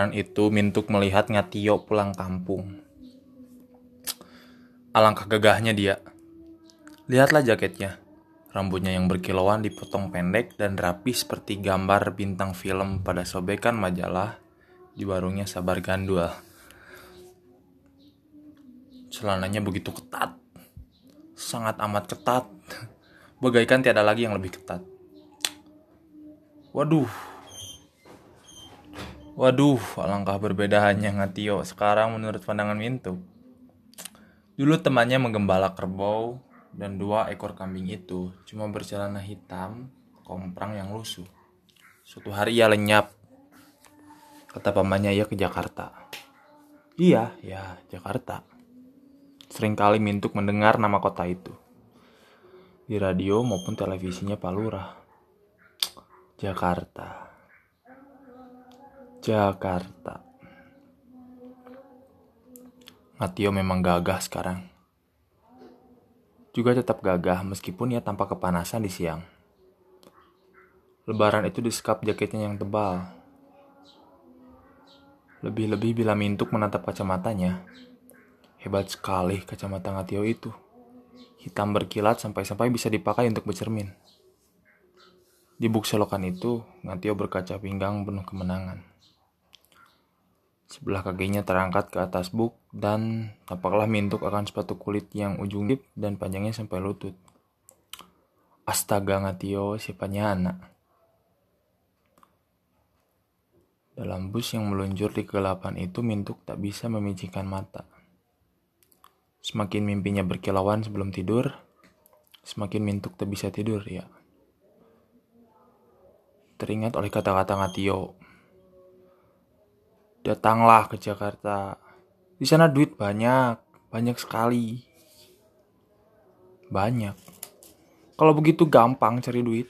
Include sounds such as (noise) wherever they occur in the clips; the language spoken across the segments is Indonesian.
Dan itu Mintuk melihat Ngatio pulang kampung. Alangkah gagahnya dia. Lihatlah jaketnya. Rambutnya yang berkilauan dipotong pendek dan rapi seperti gambar bintang film pada sobekan majalah di warungnya Sabar Gandul. Celananya begitu ketat. Sangat amat ketat. Bagaikan tiada lagi yang lebih ketat. Waduh, Waduh, alangkah berbedaannya Ngatio sekarang menurut pandangan Mintu. Dulu temannya menggembala kerbau dan dua ekor kambing itu cuma bercelana hitam, komprang yang lusuh. Suatu hari ia lenyap. Kata pamannya ia ke Jakarta. Iya, ya Jakarta. Seringkali Mintuk mendengar nama kota itu. Di radio maupun televisinya Palura. Jakarta. Jakarta. Matio memang gagah sekarang. Juga tetap gagah meskipun ia tampak kepanasan di siang. Lebaran itu disekap jaketnya yang tebal. Lebih-lebih bila Mintuk menatap kacamatanya. Hebat sekali kacamata Ngatio itu. Hitam berkilat sampai-sampai bisa dipakai untuk bercermin. Di buk selokan itu, Ngatio berkaca pinggang penuh kemenangan. Sebelah kakinya terangkat ke atas buk dan tampaklah mintuk akan sepatu kulit yang ujung dip dan panjangnya sampai lutut. Astaga Ngatio, siapanya anak. Dalam bus yang meluncur di kegelapan itu, Mintuk tak bisa memicikan mata. Semakin mimpinya berkilauan sebelum tidur, semakin Mintuk tak bisa tidur ya. Teringat oleh kata-kata Ngatio, datanglah ke Jakarta. Di sana duit banyak, banyak sekali. Banyak. Kalau begitu gampang cari duit.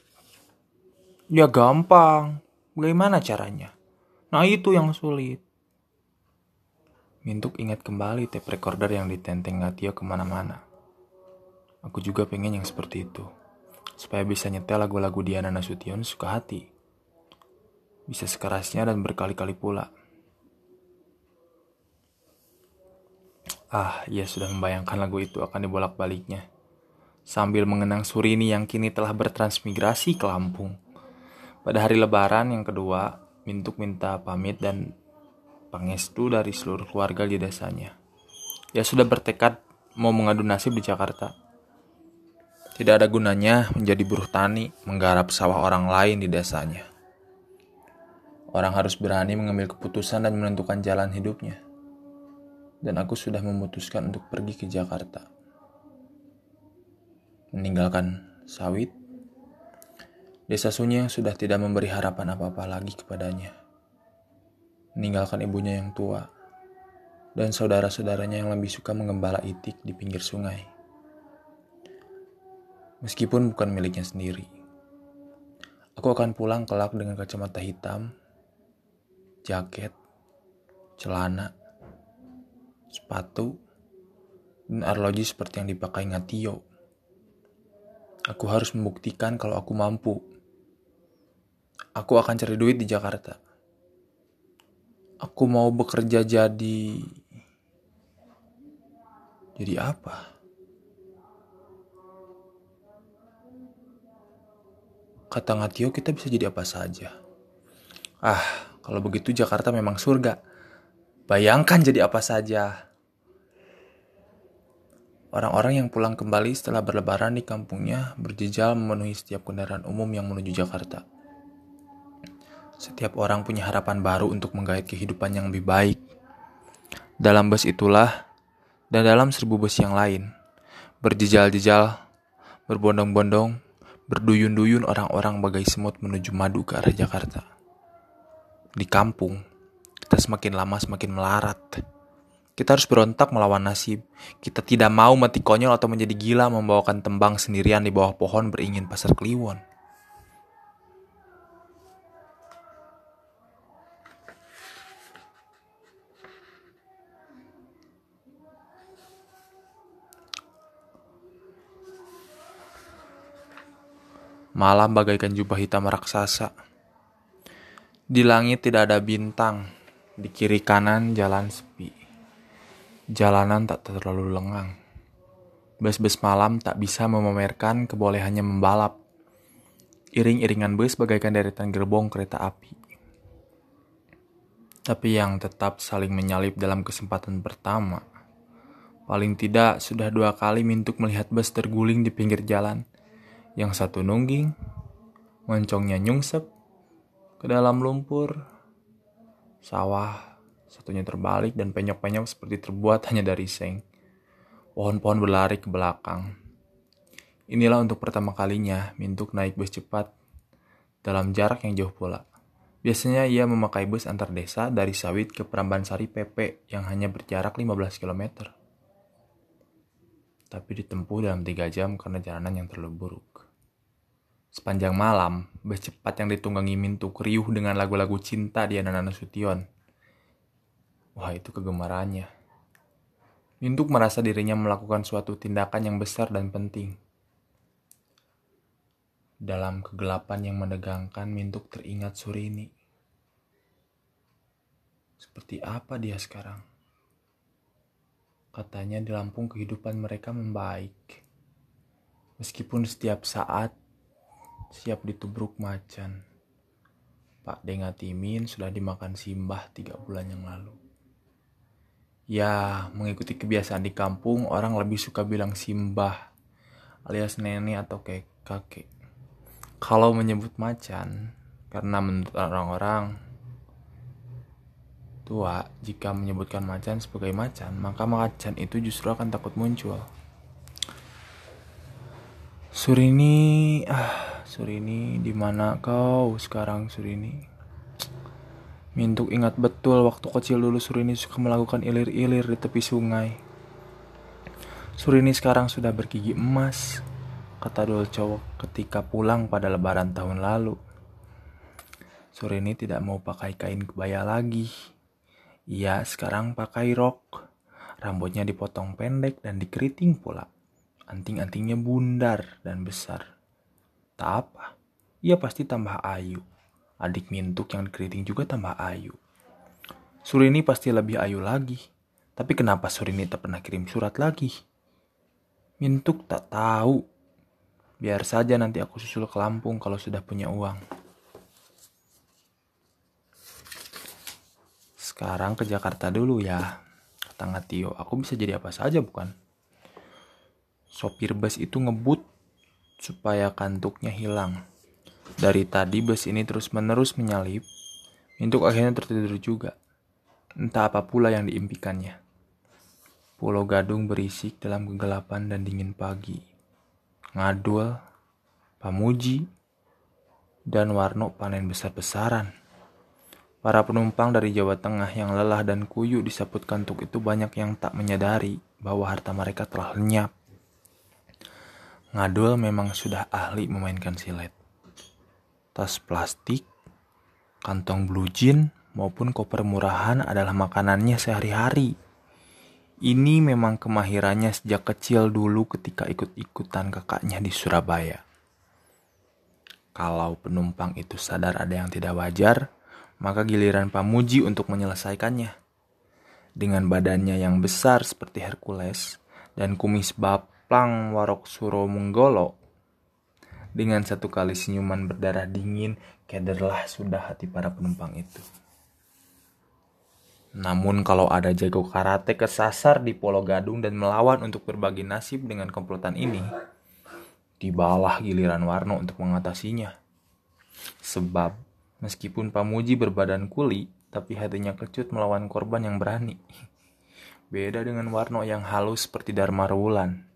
Ya gampang. Bagaimana caranya? Nah itu yang sulit. Mintuk ingat kembali tape recorder yang ditenteng Natio ke mana-mana. Aku juga pengen yang seperti itu. Supaya bisa nyetel lagu-lagu Diana Nasution suka hati. Bisa sekerasnya dan berkali-kali pula. Ah, ia sudah membayangkan lagu itu akan dibolak-baliknya. Sambil mengenang Surini yang kini telah bertransmigrasi ke Lampung. Pada hari lebaran yang kedua, Mintuk minta pamit dan pangestu dari seluruh keluarga di desanya. Ia sudah bertekad mau mengadu nasib di Jakarta. Tidak ada gunanya menjadi buruh tani menggarap sawah orang lain di desanya. Orang harus berani mengambil keputusan dan menentukan jalan hidupnya dan aku sudah memutuskan untuk pergi ke Jakarta. Meninggalkan sawit, desa sunyi yang sudah tidak memberi harapan apa-apa lagi kepadanya. Meninggalkan ibunya yang tua, dan saudara-saudaranya yang lebih suka mengembala itik di pinggir sungai. Meskipun bukan miliknya sendiri. Aku akan pulang kelak dengan kacamata hitam, jaket, celana, sepatu, dan arloji seperti yang dipakai Ngatio. Aku harus membuktikan kalau aku mampu. Aku akan cari duit di Jakarta. Aku mau bekerja jadi... Jadi apa? Kata Ngatio kita bisa jadi apa saja. Ah, kalau begitu Jakarta memang surga. Bayangkan jadi apa saja. Orang-orang yang pulang kembali setelah berlebaran di kampungnya berjejal memenuhi setiap kendaraan umum yang menuju Jakarta. Setiap orang punya harapan baru untuk menggait kehidupan yang lebih baik. Dalam bus itulah, dan dalam seribu bus yang lain, berjejal-jejal, berbondong-bondong, berduyun-duyun orang-orang bagai semut menuju madu ke arah Jakarta. Di kampung, kita semakin lama semakin melarat. Kita harus berontak melawan nasib. Kita tidak mau mati konyol atau menjadi gila membawakan tembang sendirian di bawah pohon beringin pasar kliwon. Malam bagaikan jubah hitam raksasa. Di langit tidak ada bintang, Di kiri kanan jalan sepi. Jalanan tak terlalu lengang. Bus-bus malam tak bisa memamerkan kebolehannya membalap. Iring-iringan bus bagaikan deretan gerbong kereta api. Tapi yang tetap saling menyalip dalam kesempatan pertama. Paling tidak sudah dua kali Mintuk melihat bus terguling di pinggir jalan. Yang satu nungging, moncongnya nyungsep ke dalam lumpur, Sawah satunya terbalik dan penyok-penyok seperti terbuat (laughs) hanya dari seng. Pohon-pohon berlari ke belakang. Inilah untuk pertama kalinya Mintuk naik bus cepat dalam jarak yang jauh pula. Biasanya ia memakai bus antar desa dari Sawit ke Prambansari PP yang hanya berjarak 15 km. Tapi ditempuh dalam 3 jam karena jalanan yang terlalu buruk. Sepanjang malam, bus cepat yang ditunggangi Mintu riuh dengan lagu-lagu cinta di Nana Nasution. Wah, itu kegemarannya. Mintuk merasa dirinya melakukan suatu tindakan yang besar dan penting. Dalam kegelapan yang menegangkan, Mintuk teringat Surini. Seperti apa dia sekarang? Katanya di Lampung kehidupan mereka membaik. Meskipun setiap saat siap ditubruk macan. Pak Dengatimin sudah dimakan simbah tiga bulan yang lalu. Ya, mengikuti kebiasaan di kampung, orang lebih suka bilang simbah, alias nenek atau kayak kakek. Kalau menyebut macan, karena menurut orang-orang tua, jika menyebutkan macan sebagai macan, maka macan itu justru akan takut muncul. Surini, ah, Surini, di mana kau sekarang Surini? Mintuk ingat betul waktu kecil dulu Surini suka melakukan ilir-ilir di tepi sungai. Surini sekarang sudah bergigi emas, kata cowok ketika pulang pada lebaran tahun lalu. Surini tidak mau pakai kain kebaya lagi. Ia sekarang pakai rok. Rambutnya dipotong pendek dan dikeriting pula. Anting-antingnya bundar dan besar. Tak apa, ia pasti tambah ayu. Adik Mintuk yang keriting juga tambah ayu. Surini pasti lebih ayu lagi. Tapi kenapa Surini tak pernah kirim surat lagi? Mintuk tak tahu. Biar saja nanti aku susul ke Lampung kalau sudah punya uang. Sekarang ke Jakarta dulu ya. Kata Ngatio, aku bisa jadi apa saja bukan? Sopir bus itu ngebut supaya kantuknya hilang. Dari tadi bus ini terus-menerus menyalip, Mintuk akhirnya tertidur juga. Entah apa pula yang diimpikannya. Pulau Gadung berisik dalam kegelapan dan dingin pagi. Ngadul, Pamuji, dan Warno panen besar-besaran. Para penumpang dari Jawa Tengah yang lelah dan kuyu disaput kantuk itu banyak yang tak menyadari bahwa harta mereka telah lenyap. Ngadul memang sudah ahli memainkan silet. Tas plastik, kantong blue jean, maupun koper murahan adalah makanannya sehari-hari. Ini memang kemahirannya sejak kecil dulu ketika ikut-ikutan kakaknya di Surabaya. Kalau penumpang itu sadar ada yang tidak wajar, maka giliran Pamuji untuk menyelesaikannya. Dengan badannya yang besar seperti Hercules dan kumis bab Plang Warok Suro Menggolo. Dengan satu kali senyuman berdarah dingin, kederlah sudah hati para penumpang itu. Namun kalau ada jago karate kesasar di Pulau Gadung dan melawan untuk berbagi nasib dengan komplotan ini, tibalah giliran Warno untuk mengatasinya. Sebab meskipun Pamuji berbadan kuli, tapi hatinya kecut melawan korban yang berani. Beda dengan Warno yang halus seperti Dharma Wulan.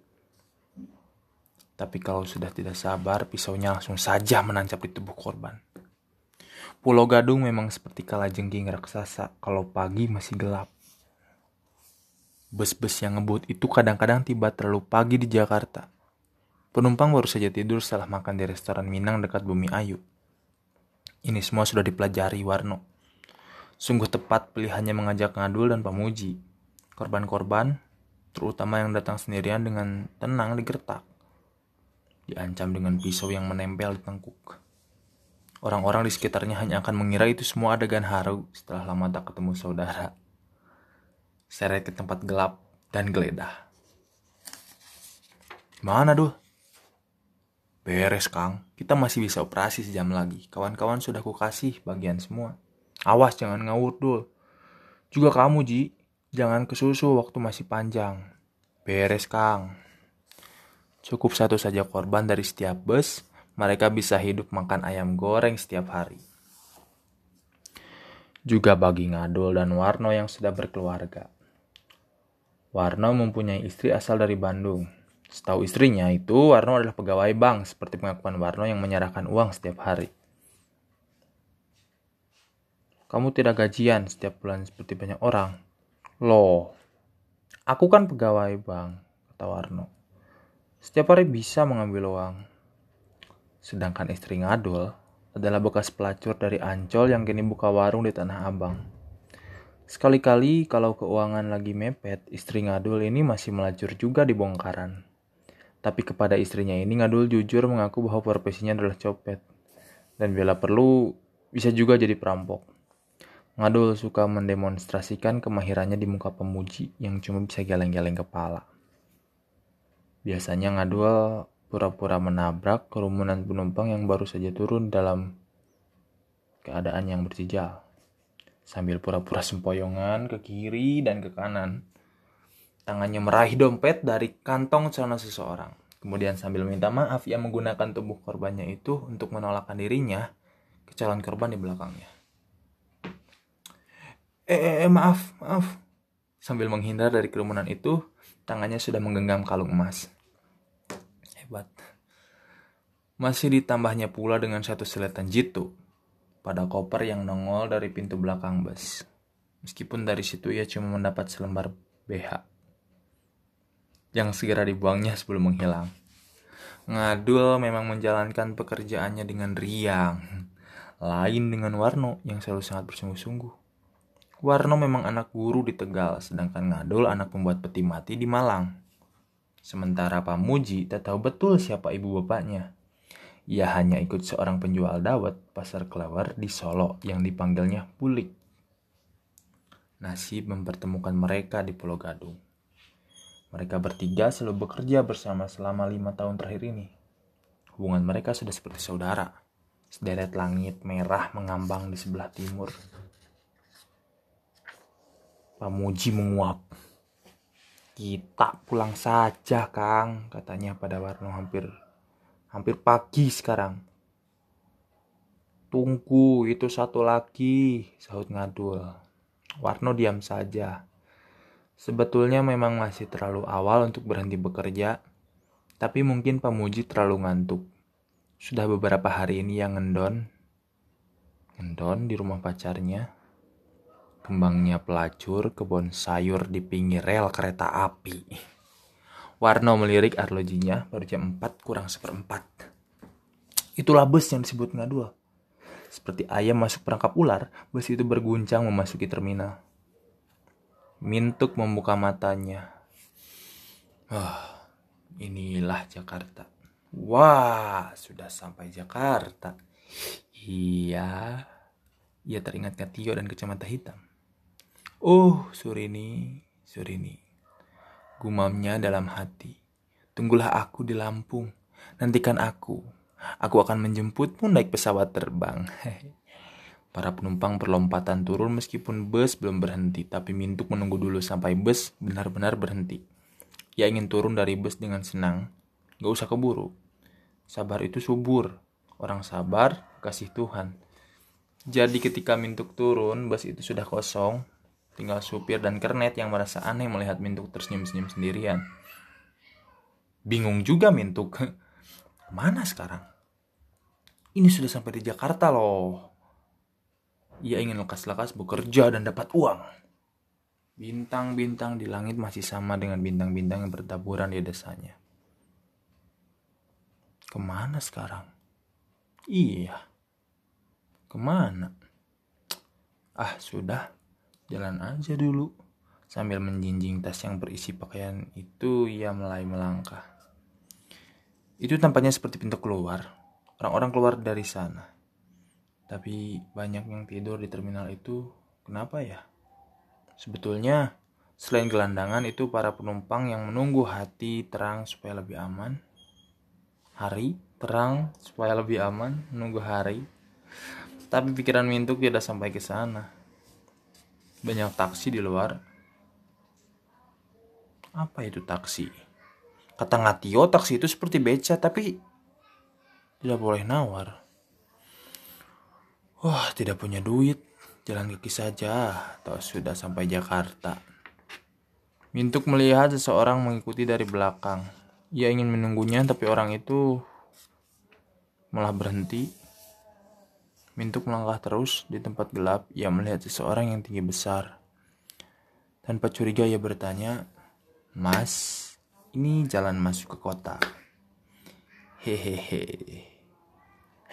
Tapi kalau sudah tidak sabar, pisaunya langsung saja menancap di tubuh korban. Pulau Gadung memang seperti kalajengking raksasa kalau pagi masih gelap. Bus-bus yang ngebut itu kadang-kadang tiba terlalu pagi di Jakarta. Penumpang baru saja tidur setelah makan di restoran Minang dekat Bumi Ayu. Ini semua sudah dipelajari Warno. Sungguh tepat pilihannya mengajak Ngadul dan Pamuji. Korban-korban, terutama yang datang sendirian dengan tenang digertak diancam dengan pisau yang menempel di tengkuk. Orang-orang di sekitarnya hanya akan mengira itu semua adegan haru setelah lama tak ketemu saudara. Seret ke tempat gelap dan geledah. Mana duh? Beres Kang, kita masih bisa operasi sejam lagi. Kawan-kawan sudah kukasih bagian semua. Awas jangan ngawur dul. Juga kamu Ji, jangan kesusu waktu masih panjang. Beres Kang. Cukup satu saja korban dari setiap bus, mereka bisa hidup makan ayam goreng setiap hari. Juga bagi Ngadul dan Warno yang sudah berkeluarga. Warno mempunyai istri asal dari Bandung. Setahu istrinya itu, Warno adalah pegawai bank, seperti pengakuan Warno yang menyerahkan uang setiap hari. Kamu tidak gajian setiap bulan seperti banyak orang. Loh, aku kan pegawai bank, kata Warno. Setiap hari bisa mengambil uang. Sedangkan istri Ngadul adalah bekas pelacur dari Ancol yang kini buka warung di Tanah Abang. Sekali-kali kalau keuangan lagi mepet, istri Ngadul ini masih melacur juga di bongkaran. Tapi kepada istrinya ini Ngadul jujur mengaku bahwa profesinya adalah copet. Dan bila perlu, bisa juga jadi perampok. Ngadul suka mendemonstrasikan kemahirannya di muka pemuji yang cuma bisa geleng-geleng kepala. Biasanya Ngadul pura-pura menabrak kerumunan penumpang yang baru saja turun dalam keadaan yang berjejal. Sambil pura-pura sempoyongan ke kiri dan ke kanan. Tangannya meraih dompet dari kantong celana seseorang. Kemudian sambil minta maaf, ia menggunakan tubuh korbannya itu untuk menolakkan dirinya ke calon korban di belakangnya. Eh, eh, eh maaf, maaf. Sambil menghindar dari kerumunan itu, tangannya sudah menggenggam kalung emas hebat. Masih ditambahnya pula dengan satu seletan jitu pada koper yang nongol dari pintu belakang bus. Meskipun dari situ ia cuma mendapat selembar BH yang segera dibuangnya sebelum menghilang. Ngadul memang menjalankan pekerjaannya dengan riang. Lain dengan Warno yang selalu sangat bersungguh-sungguh. Warno memang anak guru di Tegal, sedangkan Ngadul anak pembuat peti mati di Malang. Sementara Pamuji tak tahu betul siapa ibu bapaknya. Ia hanya ikut seorang penjual dawet pasar kelawar di Solo yang dipanggilnya Pulik. Nasib mempertemukan mereka di Pulau Gadung. Mereka bertiga selalu bekerja bersama selama lima tahun terakhir ini. Hubungan mereka sudah seperti saudara. Sederet langit merah mengambang di sebelah timur. Pamuji menguap. Kita pulang saja, Kang, katanya pada Warno hampir hampir pagi sekarang. Tunggu, itu satu lagi, sahut Ngadul. Warno diam saja. Sebetulnya memang masih terlalu awal untuk berhenti bekerja, tapi mungkin Pamuji terlalu ngantuk. Sudah beberapa hari ini yang ngendon, ngendon di rumah pacarnya, Kembangnya pelacur kebun sayur di pinggir rel kereta api. Warno melirik arlojinya baru jam 4 kurang seperempat. Itulah bus yang disebut ngadul. Seperti ayam masuk perangkap ular, bus itu berguncang memasuki terminal. Mintuk membuka matanya. Wah, inilah Jakarta. Wah, sudah sampai Jakarta. Iya, ia teringat Tio dan kacamata hitam. Oh, Surini, Surini. Gumamnya dalam hati. Tunggulah aku di Lampung. Nantikan aku. Aku akan menjemputmu naik pesawat terbang. (laughs) Para penumpang perlompatan turun meskipun bus belum berhenti, tapi Mintuk menunggu dulu sampai bus benar-benar berhenti. Ia ingin turun dari bus dengan senang. Gak usah keburu. Sabar itu subur. Orang sabar, kasih Tuhan. Jadi ketika Mintuk turun, bus itu sudah kosong, Tinggal supir dan kernet yang merasa aneh melihat Mintuk tersenyum-senyum sendirian. Bingung juga Mintuk. (laughs) Mana sekarang? Ini sudah sampai di Jakarta loh. Ia ingin lekas-lekas bekerja dan dapat uang. Bintang-bintang di langit masih sama dengan bintang-bintang yang bertaburan di desanya. Ke mana sekarang? Iya. Ke mana? Ah, sudah. Jalan aja dulu. Sambil menjinjing tas yang berisi pakaian itu, ia mulai melangkah. Itu tampaknya seperti pintu keluar. Orang-orang keluar dari sana. Tapi banyak yang tidur di terminal itu. Kenapa ya? Sebetulnya, selain gelandangan itu para penumpang yang menunggu hati terang supaya lebih aman. Hari terang supaya lebih aman menunggu hari. Tapi pikiran Mintuk tidak sampai ke sana. Banyak taksi di luar. Apa itu taksi? Kata Ngatio, taksi itu seperti beca, tapi tidak boleh nawar. Wah, tidak punya duit. Jalan kaki saja, atau sudah sampai Jakarta. Mintuk melihat seseorang mengikuti dari belakang. Ia ingin menunggunya, tapi orang itu malah berhenti. Mintuk melangkah terus di tempat gelap. Ia melihat seseorang yang tinggi besar. Tanpa curiga ia bertanya, Mas, ini jalan masuk ke kota. Hehehe.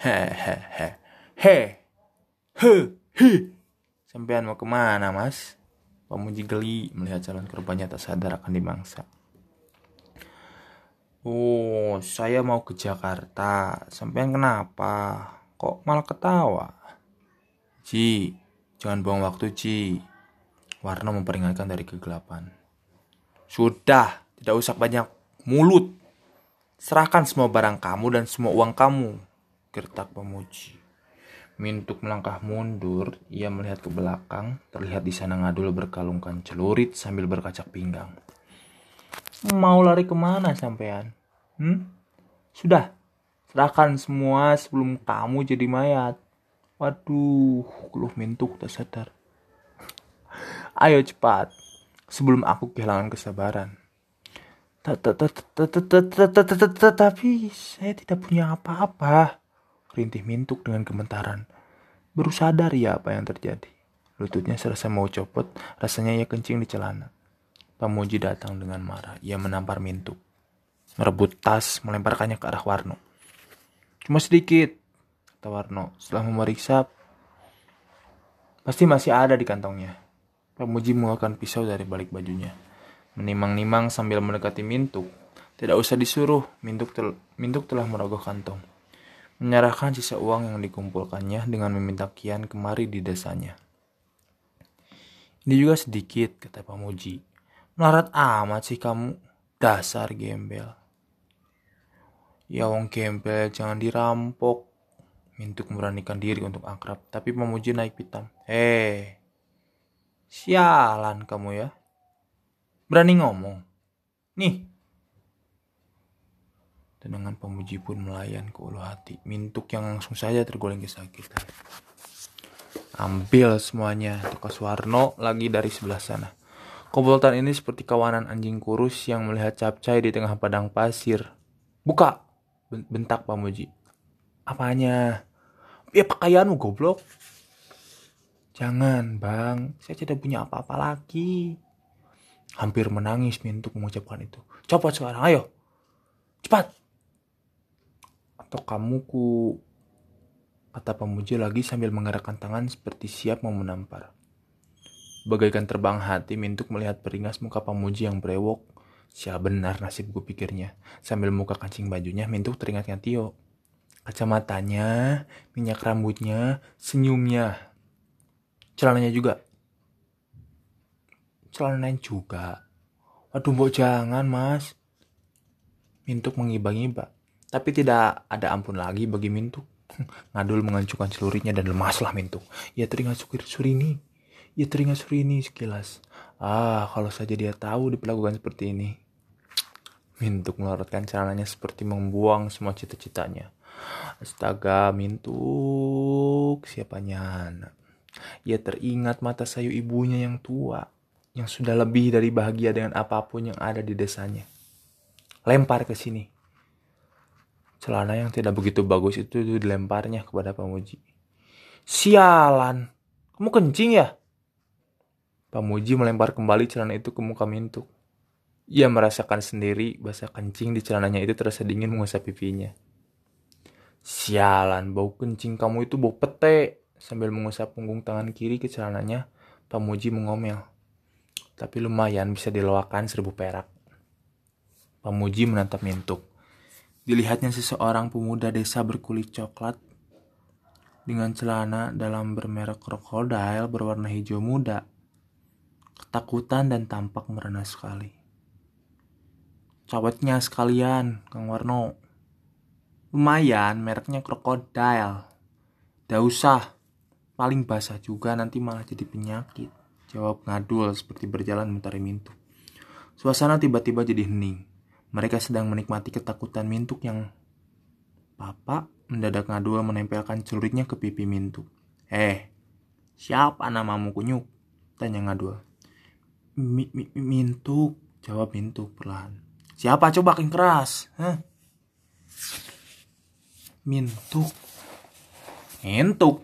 Hehehe. He. He. He. Sampean mau ke mana, Mas? Pemuji geli melihat calon korbannya tak sadar akan dimangsa. Oh, saya mau ke Jakarta. Sampean kenapa? Kok malah ketawa? Ci, jangan buang waktu, Ci. Warna memperingatkan dari kegelapan. Sudah, tidak usah banyak mulut. Serahkan semua barang kamu dan semua uang kamu. Gertak pemuji. Mintuk melangkah mundur, ia melihat ke belakang, terlihat di sana ngadul berkalungkan celurit sambil berkacak pinggang. Mau lari ke mana sampean? Hmm? Sudah, serahkan semua sebelum kamu jadi mayat. Waduh, keluh Mintuk tak sadar. Ayo cepat, sebelum aku kehilangan kesabaran. Tapi saya tidak punya apa-apa rintih mintuk dengan gemetaran. Baru sadar ya apa yang terjadi. Lututnya serasa mau copot, rasanya ia kencing di celana. Pamuji datang dengan marah. Ia menampar mintuk. Merebut tas, melemparkannya ke arah Warno. Cuma sedikit, kata Warno. Setelah memeriksa, pasti masih ada di kantongnya. Pamuji mengeluarkan pisau dari balik bajunya. Menimang-nimang sambil mendekati Mintuk. Tidak usah disuruh, Mintuk, tel Mintuk telah merogoh kantong menyerahkan sisa uang yang dikumpulkannya dengan meminta kian kemari di desanya. Ini juga sedikit, kata Pamuji. Melarat amat sih kamu, dasar gembel. Ya wong gembel jangan dirampok. Mintuk memberanikan diri untuk akrab, tapi Pamuji naik pitam. Eh, sialan kamu ya. Berani ngomong. Nih, Tendangan pemuji pun melayan ke ulu hati. Mintuk yang langsung saja tergoleng kesakitan. Ambil semuanya. Tukas Warno lagi dari sebelah sana. Koboltan ini seperti kawanan anjing kurus yang melihat capcai di tengah padang pasir. Buka! Bentak Pamuji. Apanya? Ya pakaianmu goblok. Jangan bang, saya tidak punya apa-apa lagi. Hampir menangis Mintuk mengucapkan itu. Copot sekarang, ayo. Cepat atau kamu ku kata pemuji lagi sambil menggerakkan tangan seperti siap mau menampar. Bagaikan terbang hati Mintuk melihat peringas muka pemuji yang brewok. Siapa benar nasibku pikirnya. Sambil muka kancing bajunya, Mintuk teringatnya Tio. Kacamatanya, minyak rambutnya, senyumnya. Celananya juga. Celananya juga. Waduh, mbok jangan, mas. Mintuk mengiba-ngiba. Tapi tidak ada ampun lagi bagi Mintuk. (laughs) Ngadul mengancurkan celuritnya dan lemaslah Mintuk. Ia teringat Surini. Ia teringat Surini sekilas. Ah, kalau saja dia tahu diperlakukan seperti ini. Mintuk melorotkan celananya seperti membuang semua cita-citanya. Astaga, Mintuk, siapanya anak. Ia teringat mata sayu ibunya yang tua, yang sudah lebih dari bahagia dengan apa pun yang ada di desanya. Lempar ke sini. Celana yang tidak begitu bagus itu dilemparnya kepada Pamuji. Sialan, kamu kencing ya? Pamuji melempar kembali celana itu ke muka Mintuk. Ia merasakan sendiri basah kencing di celananya itu terasa dingin mengusap pipinya. Sialan, bau kencing kamu itu bau pete. Sambil mengusap punggung tangan kiri ke celananya, Pamuji mengomel. Tapi lumayan bisa dilawakan seribu perak. Pamuji menatap Mintuk. Dilihatnya seseorang pemuda desa berkulit coklat dengan celana dalam bermerek krokodil berwarna hijau muda. Ketakutan dan tampak merana sekali. Cawetnya sekalian, Kang Warno. Lumayan, mereknya krokodil. Dah usah, paling basah juga nanti malah jadi penyakit. Jawab ngadul seperti berjalan mencari Mintuk. Suasana tiba-tiba jadi hening. Mereka sedang menikmati ketakutan Mintuk yang Papa mendadak ngadul menempelkan celuritnya ke pipi Mintuk. Eh, siapa namamu kunyuk? Tanya ngadul. Mi, mi, Mintuk, jawab Mintuk perlahan. Siapa coba yang keras? Hah? Mintuk. Mintuk.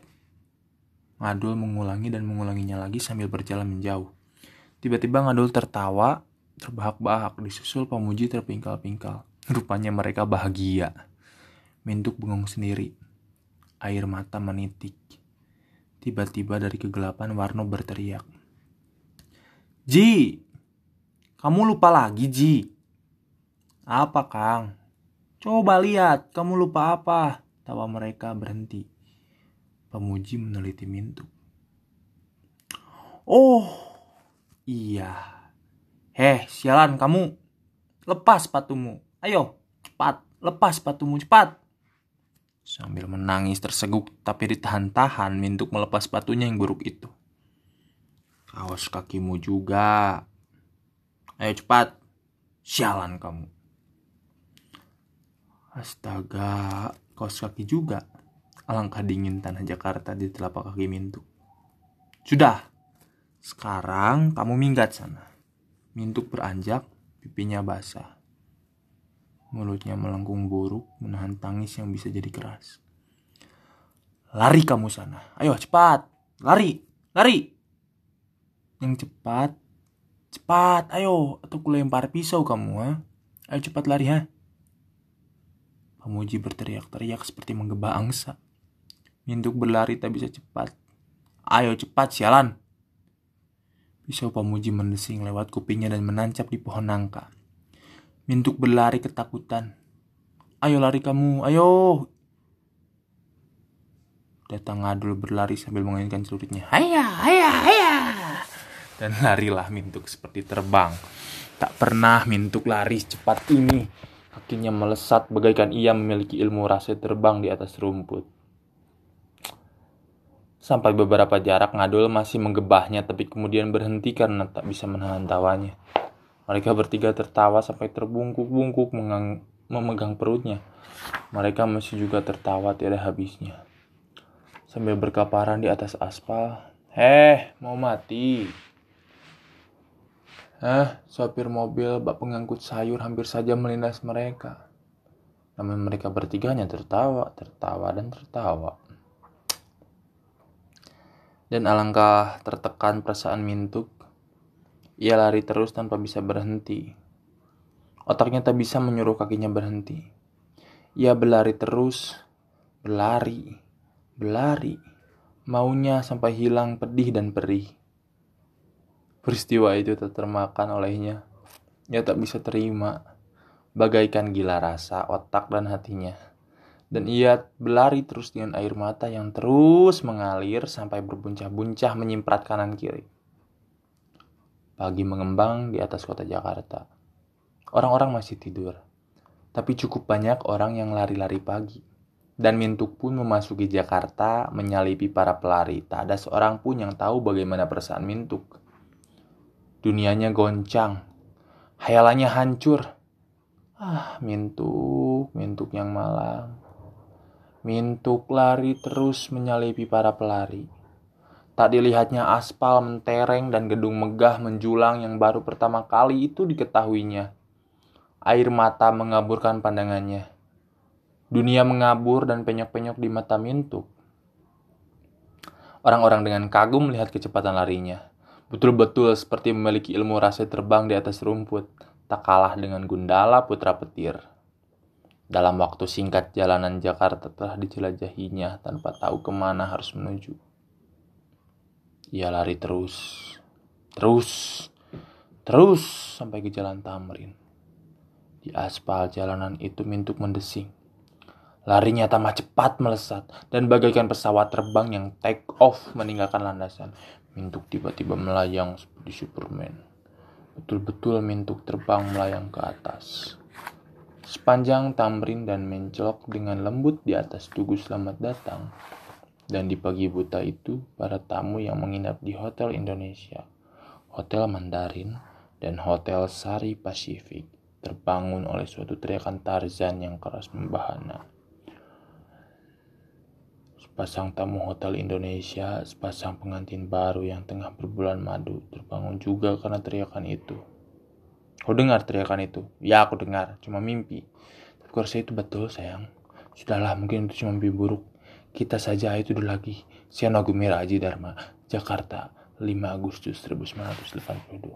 Ngadul mengulangi dan mengulanginya lagi sambil berjalan menjauh. Tiba-tiba Ngadul tertawa, terbahak-bahak, disusul pemuji terpingkal-pingkal. Rupanya mereka bahagia. Mintuk bengong sendiri. Air mata menitik. Tiba-tiba dari kegelapan Warno berteriak. Ji! Kamu lupa lagi, Ji? Apa, Kang? Coba lihat, kamu lupa apa? Tawa mereka berhenti. Pemuji meneliti Mintuk. Oh, iya. Heh, sialan kamu. Lepas sepatumu. Ayo, cepat. Lepas sepatumu, cepat. Sambil menangis terseguk tapi ditahan-tahan Mintuk melepas sepatunya yang buruk itu. Kaos kakimu juga. Ayo cepat. Sialan kamu. Astaga, kaos kaki juga. Alangkah dingin tanah Jakarta di telapak kaki Mintuk. Sudah, sekarang kamu minggat sana. Mintuk beranjak, pipinya basah. Mulutnya melengkung buruk, menahan tangis yang bisa jadi keras. Lari kamu sana. Ayo cepat. Lari. Lari. Yang cepat. Cepat. Ayo. Atau kulempar pisau kamu. Ha? Ayo cepat lari ha. Pemuji berteriak-teriak seperti menggeba angsa. Mintuk berlari tak bisa cepat. Ayo cepat sialan. Pisau pemuji mendesing lewat kupingnya dan menancap di pohon nangka. Mintuk berlari ketakutan. Ayo lari kamu, ayo. Datang ngadul berlari sambil mengaitkan celuritnya. Haya, haya, haya. Dan larilah Mintuk seperti terbang. Tak pernah Mintuk lari secepat ini. Kakinya melesat bagaikan ia memiliki ilmu rasa terbang di atas rumput. Sampai beberapa jarak Ngadul masih menggebahnya tapi kemudian berhenti karena tak bisa menahan tawanya. Mereka bertiga tertawa sampai terbungkuk-bungkuk memegang perutnya. Mereka masih juga tertawa tiada habisnya. Sambil berkaparan di atas aspal. Heh, mau mati. Eh, sopir mobil bak pengangkut sayur hampir saja melindas mereka. Namun mereka bertiga hanya tertawa, tertawa, dan tertawa. Dan alangkah tertekan perasaan Mintuk ia lari terus tanpa bisa berhenti. Otaknya tak bisa menyuruh kakinya berhenti. Ia berlari terus, berlari, berlari, maunya sampai hilang pedih dan perih. Peristiwa itu tak termakan olehnya. Ia tak bisa terima, bagaikan gila rasa otak dan hatinya. Dan ia berlari terus dengan air mata yang terus mengalir sampai berbuncah-buncah menyimpat kanan kiri. Pagi mengembang di atas kota Jakarta. Orang-orang masih tidur. Tapi cukup banyak orang yang lari-lari pagi. Dan Mintuk pun memasuki Jakarta menyalipi para pelari. Tak ada seorang pun yang tahu bagaimana perasaan Mintuk. Dunianya goncang. Hayalannya hancur. Ah, Mintuk, Mintuk yang malang. Mintuk lari terus menyalipi para pelari. Tak dilihatnya aspal mentereng dan gedung megah menjulang yang baru pertama kali itu diketahuinya. Air mata mengaburkan pandangannya. Dunia mengabur dan penyok-penyok di mata Mintuk. Orang-orang dengan kagum melihat kecepatan larinya. Betul-betul seperti memiliki ilmu rasa terbang di atas rumput, tak kalah dengan Gundala putra petir. Dalam waktu singkat jalanan Jakarta telah dijelajahinya tanpa tahu ke mana harus menuju. Ia lari terus, terus, terus sampai ke jalan Tamrin. Di aspal jalanan itu Mintuk mendesing. Larinya tambah cepat melesat dan bagaikan pesawat terbang yang take off meninggalkan landasan. Mintuk tiba-tiba melayang seperti Superman. Betul-betul Mintuk terbang melayang ke atas. Sepanjang tamrin dan mencelok dengan lembut di atas tugu selamat datang. Dan di pagi buta itu, para tamu yang menginap di Hotel Indonesia, Hotel Mandarin, dan Hotel Sari Pasifik terbangun oleh suatu teriakan Tarzan yang keras membahana. Sepasang tamu Hotel Indonesia, sepasang pengantin baru yang tengah berbulan madu terbangun juga karena teriakan itu. Kau dengar teriakan itu? Ya, aku dengar. Cuma mimpi. Tapi kurasa itu betul, sayang. Sudahlah, mungkin itu cuma mimpi buruk. Kita saja itu dulu lagi. Sian Agumira Aji Dharma, Jakarta, 5 Agustus 1982.